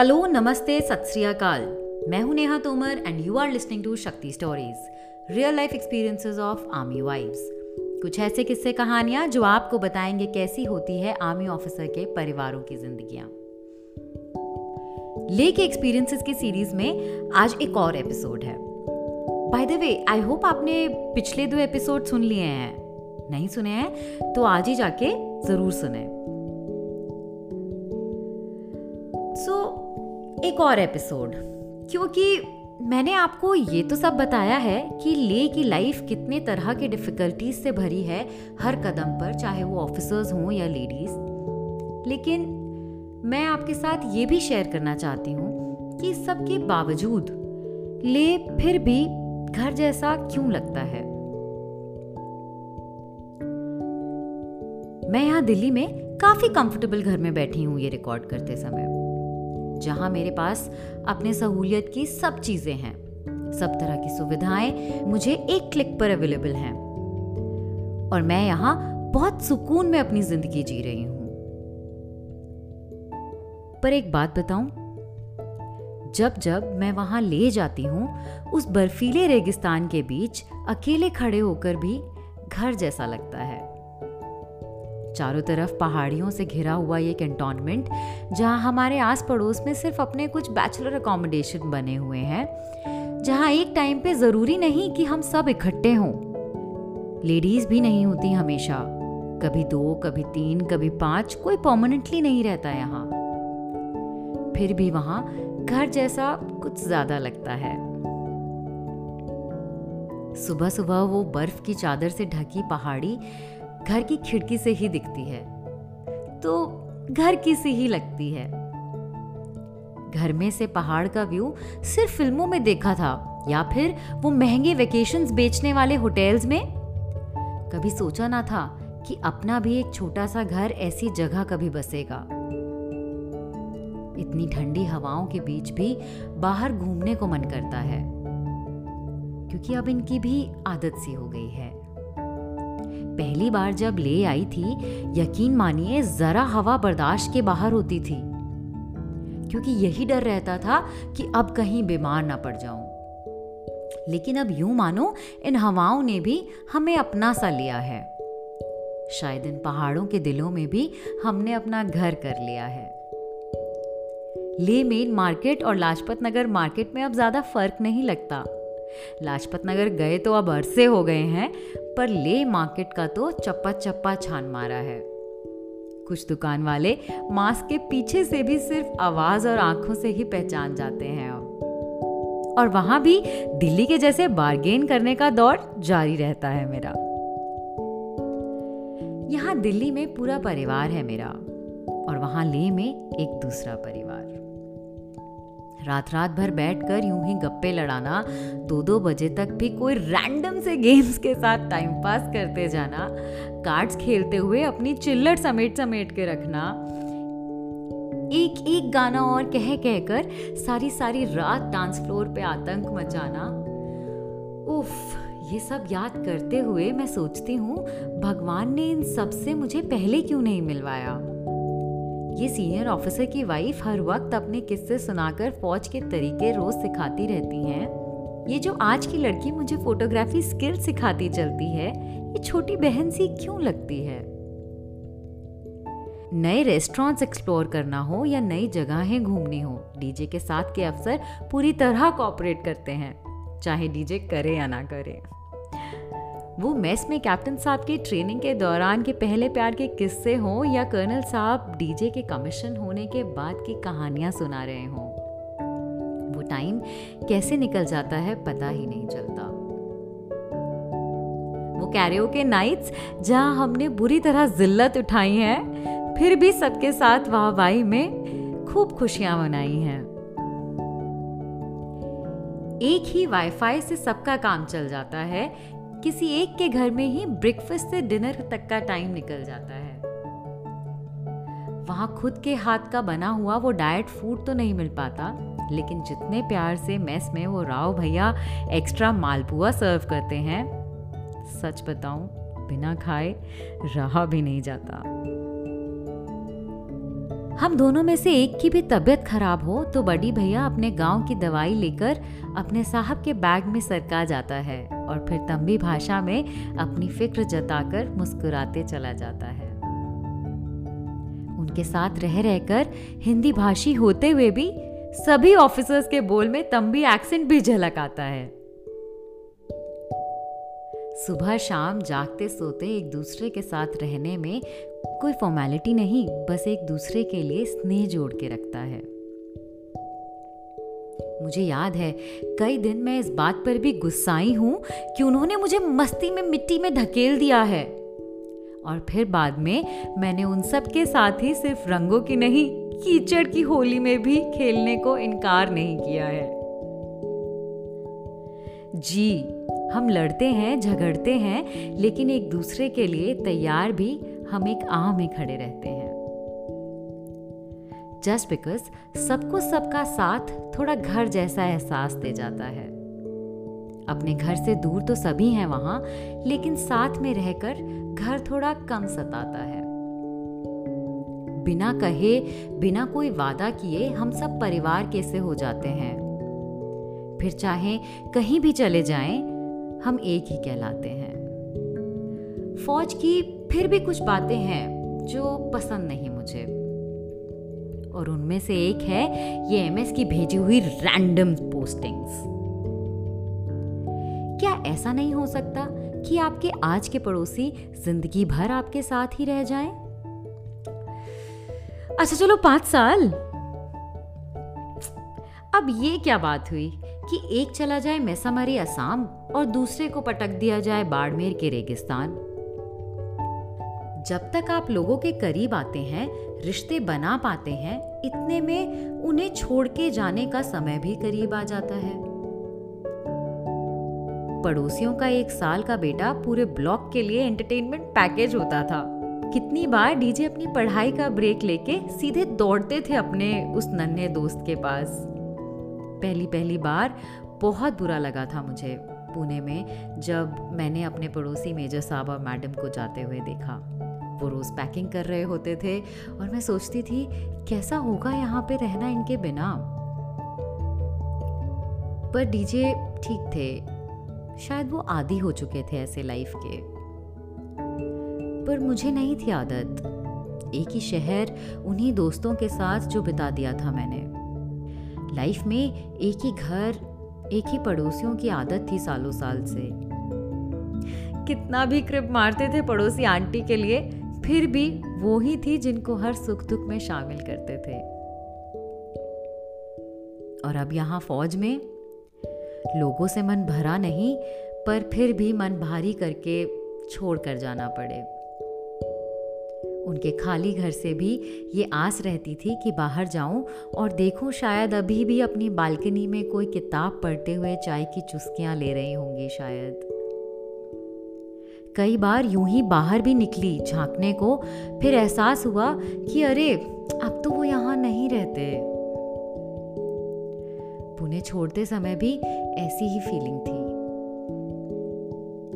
Hello नमस्ते, सत श्री अकाल। मैं हूँ Neha Tomar and you are listening to Shakti stories real life experiences of army wives कुछ ऐसे किस्से कहानियाँ जो आपको बताएँगे कैसी होती है आर्मी ऑफिसर के परिवारों की जिंदगियाँ। ले के एक्सपीरियंसेस की सीरीज़ में आज एक और एपिसोड है। By the way I hope आपने पिछले दो एपिसोड सुन लिए हैं। नहीं सुने हैं? तो आज ही जाके ज़रूर सुने। एक और एपिसोड क्योंकि मैंने आपको ये तो सब बताया है कि ले की लाइफ कितने तरह के डिफिकल्टीज से भरी है हर कदम पर, चाहे वो ऑफिसर्स हों या लेडीज़ लेकिन मैं आपके साथ ये भी शेयर करना चाहती हूँ कि सब के बावजूद ले फिर भी घर जैसा क्यों लगता है? मैं यहाँ दिल्ली में काफ़ी कंफर्टेबल घर में बैठी हूँ ये रिकॉर्ड करते समय। जहाँ मेरे पास अपने सहूलियत की सब चीज़ें हैं। सब तरह की सुविधाएँ मुझे एक क्लिक पर अवेलेबल हैं। और मैं यहाँ बहुत सुकून में अपनी ज़िंदगी जी रही हूँ। पर एक बात बताऊँ, जब जब मैं वहाँ ले जाती हूँ, उस बर्फीले रेगिस्तान के बीच अकेले खड़े होकर भी घर जैसा लगता है। चारों तरफ़ पहाड़ियों से घिरा हुआ ये कैंटोनमेंट जहाँ हमारे आस पड़ोस में सिर्फ़ अपने कुछ बैचलर अकोमोडेशन बने हुए हैं, जहाँ एक टाइम पे ज़रूरी नहीं कि हम सब इकट्ठे हों। लेडीज़ भी नहीं होती हमेशा। कभी दो, कभी तीन, कभी पाँच, कोई परमानेंटली नहीं रहता यहाँ। फिर भी वहाँ घर जैसा कुछ ज़्यादा लगता है। सुबह सुबह वो बर्फ़ की चादर से ढकी पहाड़ी घर की खिड़की से ही दिखती है। तो घर की सी ही लगती है। घर में से पहाड़ का व्यू सिर्फ़ फ़िल्मों में देखा था, या फिर वो महँगे वेकेशंस बेचने वाले होटल्स में? कभी सोचा ना था कि अपना भी एक छोटा सा घर ऐसी जगह कभी बसेगा। इतनी ठंडी हवाओं के बीच भी बाहर घूमने को मन करता है, क्योंकि अब इनकी भी आदत सी हो गई है। पहली बार जब ले आई थी, यकीन मानिए जरा हवा बर्दाश्त के बाहर होती थी। क्योंकि यही डर रहता था कि अब कहीं बीमार ना पड़ जाऊँ। लेकिन अब यूँ मानो, इन हवाओं ने भी हमें अपना सा लिया है। शायद इन पहाड़ों के दिलों में भी हमने अपना घर कर लिया है। ले मेन मार्केट और लाजपत नगर मार्केट में अब ज़्यादा फ़र्क नहीं लगता। लाजपत नगर गए तो अब अरसे हो गए हैं, पर ले मार्केट का तो चप्पा चप्पा छान मारा है। कुछ दुकान वाले मास्क के पीछे से भी सिर्फ़ आवाज़ और आँखों से ही पहचान जाते हैं अब। और वहाँ भी दिल्ली के जैसे बार्गेन करने का दौर जारी रहता है मेरा। यहाँ दिल्ली में पूरा परिवार है मेरा, और वहाँ ले में एक दूसरा परिवार। रात रात भर बैठकर यूँ ही गप्पे लड़ाना दो दो बजे तक भी कोई रैंडम से गेम्स के साथ टाइम पास करते जाना कार्ड्स खेलते हुए अपनी चिल्लर समेट समेट के रखना। एक एक गाना और कह कहकर सारी सारी रात डांस फ्लोर पे आतंक मचाना। उफ, ये सब याद करते हुए मैं सोचती हूँ, भगवान ने इन सबसे मुझे पहले क्यों नहीं मिलवाया? ये सीनियर ऑफिसर की वाइफ हर वक्त अपने किस्से सुनाकर फौज के तरीके रोज सिखाती रहती हैं। ये जो आज की लड़की मुझे फोटोग्राफी स्किल सिखाती चलती है, ये छोटी बहन सी क्यों लगती है? नए रेस्टोरेंट्स एक्सप्लोर करना हो या नई जगहें घूमनी हो डीजे के साथ के अफसर पूरी तरह कॉपरेट करते हैं, चाहे डीजे करे या ना करे। वो मेस में कैप्टन साहब की ट्रेनिंग के दौरान के पहले प्यार के किस्से हों या कर्नल साहब डीजे के कमीशन होने के बाद की कहानियाँ सुना रहे हों। वो टाइम कैसे निकल जाता है पता ही नहीं चलता। वो कैरियो के नाइट्स जहाँ हमने बुरी तरह जिल्लत उठाई है, फिर भी सबके साथ वाहवाही में खूब खुशियाँ मनाई हैं। एक ही वाईफाई से सबका काम चल जाता है किसी एक के घर में ही ब्रेकफास्ट से डिनर तक का टाइम निकल जाता है। वहाँ खुद के हाथ का बना हुआ वो डाइट फ़ूड तो नहीं मिल पाता, लेकिन जितने प्यार से मेस में वो राव भैया एक्स्ट्रा मालपुआ सर्व करते हैं, सच बताऊँ, बिना खाए रहा भी नहीं जाता। हम दोनों में से एक की भी तबीयत खराब हो तो बड़ी भैया अपने गाँव की दवाई लेकर अपने साहब के बैग में सरका जाता है। और फिर तंबी भाषा में अपनी फ़िक्र जताकर मुस्कुराते चला जाता है। उनके साथ रह रहकर हिंदी भाषी होते हुए भी सभी ऑफिसर्स के बोल में तंबी एक्सेंट भी झलक आता है। सुबह शाम जागते सोते एक दूसरे के साथ रहने में कोई फॉर्मेलिटी नहीं, बस एक दूसरे के लिए स्नेह जोड़ के रखता है। मुझे याद है, कई दिन मैं इस बात पर भी गुस्साई हूँ कि उन्होंने मुझे मस्ती में मिट्टी में धकेल दिया है। और फिर बाद में मैंने उन सब के साथ ही सिर्फ़ रंगों की नहीं, कीचड़ की होली में भी खेलने को इनकार नहीं किया है। जी, हम लड़ते हैं, झगड़ते हैं, लेकिन एक दूसरे के लिए तैयार भी हम एक आह में खड़े रहते हैं। जस्ट बिकॉज़ सबको सबका साथ थोड़ा घर जैसा एहसास दे जाता है। अपने घर से दूर तो सभी हैं वहाँ, लेकिन साथ में रहकर घर थोड़ा कम सताता है। बिना कहे, बिना कोई वादा किए हम सब परिवार कैसे हो जाते हैं? फिर चाहे कहीं भी चले जाएँ, हम एक ही कहलाते हैं। फौज की फिर भी कुछ बातें हैं जो पसंद नहीं मुझे। और उनमें से एक है ये एमएस की भेजी हुई रैंडम पोस्टिंग्स क्या ऐसा नहीं हो सकता कि आपके आज के पड़ोसी ज़िंदगी भर आपके साथ ही रह जाएँ? अच्छा चलो पाँच साल। अब ये क्या बात हुई कि एक चला जाए मैसामारी असम और दूसरे को पटक दिया जाए बाड़मेर के रेगिस्तान? जब तक आप लोगों के करीब आते हैं, रिश्ते बना पाते हैं, इतने में उन्हें छोड़ के जाने का समय भी करीब आ जाता है। पड़ोसियों का एक साल का बेटा पूरे ब्लॉक के लिए एंटरटेनमेंट पैकेज होता था। कितनी बार डीजे अपनी पढ़ाई का ब्रेक लेके सीधे दौड़ते थे अपने उस नन्हे दोस्त के पास। पहली पहली बार बहुत बुरा लगा था मुझे, पुणे में जब मैंने अपने पड़ोसी मेजर साहब और मैडम को जाते हुए देखा। वो रोज़ पैकिंग कर रहे होते थे और मैं सोचती थी, कैसा होगा यहाँ पे रहना इनके बिना? पर डीजे ठीक थे। शायद वो आदि हो चुके थे ऐसे लाइफ के। पर मुझे नहीं थी आदत। एक ही शहर, उन्हीं दोस्तों के साथ जो बिता दिया था मैंने। लाइफ में एक ही घर, एक ही पड़ोसियों की आदत थी सालों साल से। कितना भी क्रिप मारते थे पड़ोसी आंटी के लिए फिर भी वो ही थी जिनको हर सुख दुख में शामिल करते थे। और अब यहाँ फौज में लोगों से मन भरा नहीं, पर फिर भी मन भारी करके छोड़ कर जाना पड़े। उनके खाली घर से भी ये आस रहती थी कि बाहर जाऊँ और देखूँ शायद अभी भी अपनी बालकनी में कोई किताब पढ़ते हुए चाय की चुस्कियाँ ले रही होंगी शायद। कई बार यूँ ही बाहर भी निकली झांकने को, फिर एहसास हुआ कि अरे, अब तो वो यहाँ नहीं रहते। पुणे छोड़ते समय भी ऐसी ही फीलिंग थी।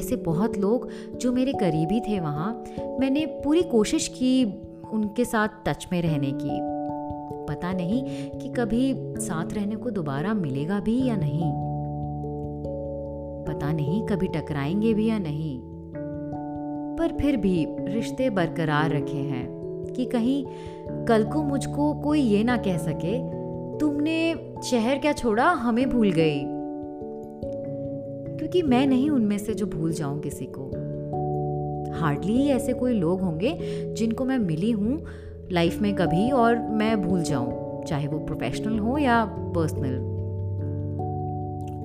ऐसे बहुत लोग जो मेरे करीबी थे वहाँ, मैंने पूरी कोशिश की उनके साथ टच में रहने की। पता नहीं कि कभी साथ रहने को दोबारा मिलेगा भी या नहीं। पता नहीं कभी टकराएँगे भी या नहीं। पर फिर भी रिश्ते बरकरार रखे हैं कि कहीं कल को मुझको कोई ये ना कह सके, तुमने शहर क्या छोड़ा? हमें भूल गई। क्योंकि मैं नहीं उनमें से जो भूल जाऊँ किसी को। हार्डली ही ऐसे कोई लोग होंगे जिनको मैं मिली हूँ लाइफ में कभी और मैं भूल जाऊँ, चाहे वो प्रोफेशनल हो या पर्सनल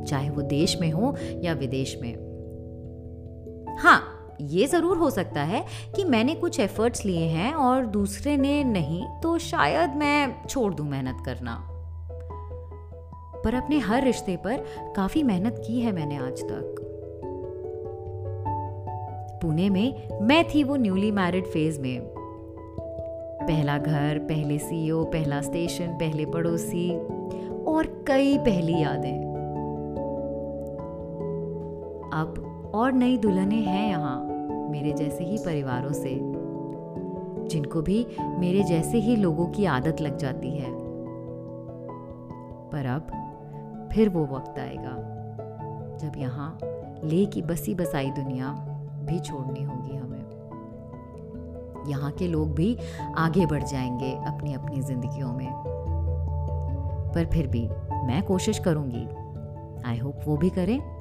चाहे वो देश में हो या विदेश में। हाँ ये ज़रूर हो सकता है कि मैंने कुछ एफर्ट्स लिए हैं और दूसरे ने नहीं तो शायद मैं छोड़ दूँ मेहनत करना। पर अपने हर रिश्ते पर काफ़ी मेहनत की है मैंने आज तक। पुणे में मैं थी वो न्यूली मैरिड फ़ेज़ में। पहला घर, पहले सीईओ पहला स्टेशन पहले पड़ोसी और कई पहली यादें। अब और नई दुल्हने हैं यहाँ, मेरे जैसे ही परिवारों से। जिनको भी मेरे जैसे ही लोगों की आदत लग जाती है। पर अब फिर वो वक्त आएगा, जब यहाँ ले की बसी बसाई दुनिया भी छोड़नी होगी हमें। यहाँ के लोग भी आगे बढ़ जाएँगे अपनी अपनी जिंदगियों में। पर फिर भी मैं कोशिश करूँगी। आई होप वो भी करें।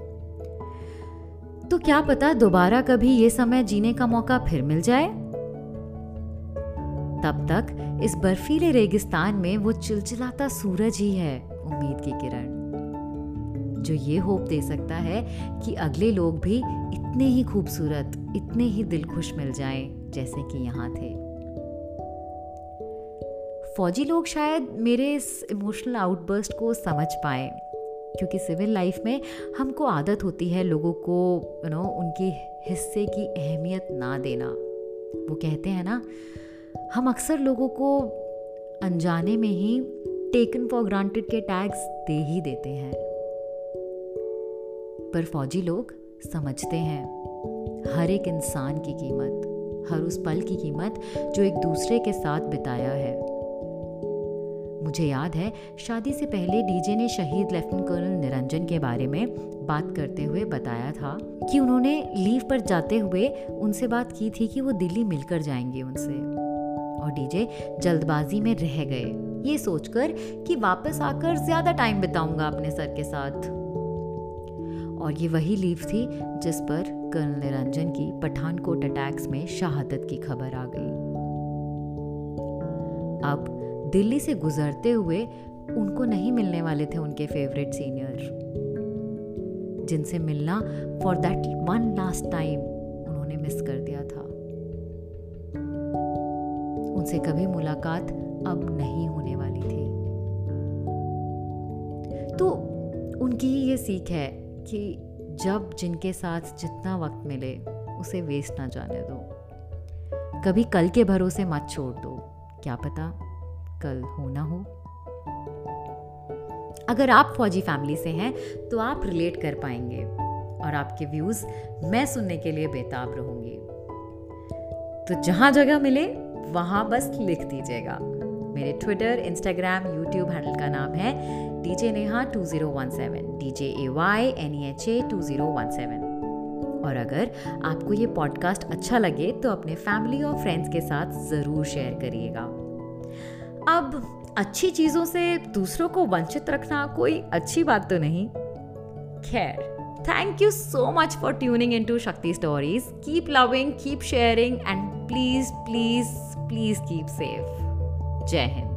तो क्या पता दोबारा कभी ये समय जीने का मौका फिर मिल जाए? तब तक इस बर्फीले रेगिस्तान में वो चिलचिलाता सूरज ही है उम्मीद की किरण। जो ये होप दे सकता है कि अगले लोग भी इतने ही खूबसूरत, इतने ही दिल खुश मिल जाएँ जैसे कि यहाँ थे। फौजी लोग शायद मेरे इस इमोशनल आउटबर्स्ट को समझ पाए। क्योंकि सिविल लाइफ में हमको आदत होती है लोगों को यू नो उनके हिस्से की अहमियत ना देना। वो कहते हैं ना, हम अक्सर लोगों को अनजाने में ही टेकन फॉर ग्रांटेड के टैग्स दे ही देते हैं। पर फौजी लोग समझते हैं, हर एक इंसान की कीमत, हर उस पल की कीमत जो एक दूसरे के साथ बिताया है। मुझे याद है, शादी से पहले डीजे ने शहीद लेफ्टिनेंट कर्नल निरंजन के बारे में बात करते हुए बताया था कि उन्होंने लीव पर जाते हुए उनसे बात की थी कि वो दिल्ली मिलकर जाएँगे उनसे। और डीजे जल्दबाजी में रह गए। ये सोचकर कि वापस आकर ज़्यादा टाइम बिताऊँगा अपने सर के साथ। और ये वही लीव थी जिस पर कर्नल निरंजन की पठानकोट अटैक्स में शहादत की खबर आ गई। अब दिल्ली से गुजरते हुए उनको नहीं मिलने वाले थे उनके फेवरेट सीनियर जिनसे मिलना for that one last time उन्होंने मिस कर दिया था। उनसे कभी मुलाकात अब नहीं होने वाली थी। तो उनकी ही ये सीख है कि जब जिनके साथ जितना वक्त मिले, उसे वेस्ट ना जाने दो। कभी कल के भरोसे मत छोड़ दो, क्या पता? कल हो ना हो। अगर आप फौजी फैमिली से हैं तो आप रिलेट कर पाएँगे और आपके व्यूज़ मैं सुनने के लिए बेताब रहूँगी। तो जहाँ जगह मिले, वहाँ बस लिख दीजिएगा। मेरे ट्विटर इंस्टाग्राम यूट्यूब हैंडल का नाम है DJ Neha two zero one seven D J A Y N E H A two zero one seven और अगर आपको ये पॉडकास्ट अच्छा लगे तो अपने फैमिली और फ्रेंड्स के साथ ज़रूर शेयर करिएगा। अब अच्छी चीज़ों से दूसरों को वंचित रखना कोई अच्छी बात तो नहीं। खैर thank you so much for tuning in to Shakti stories keep loving keep sharing and please please please keep safe जय हिंद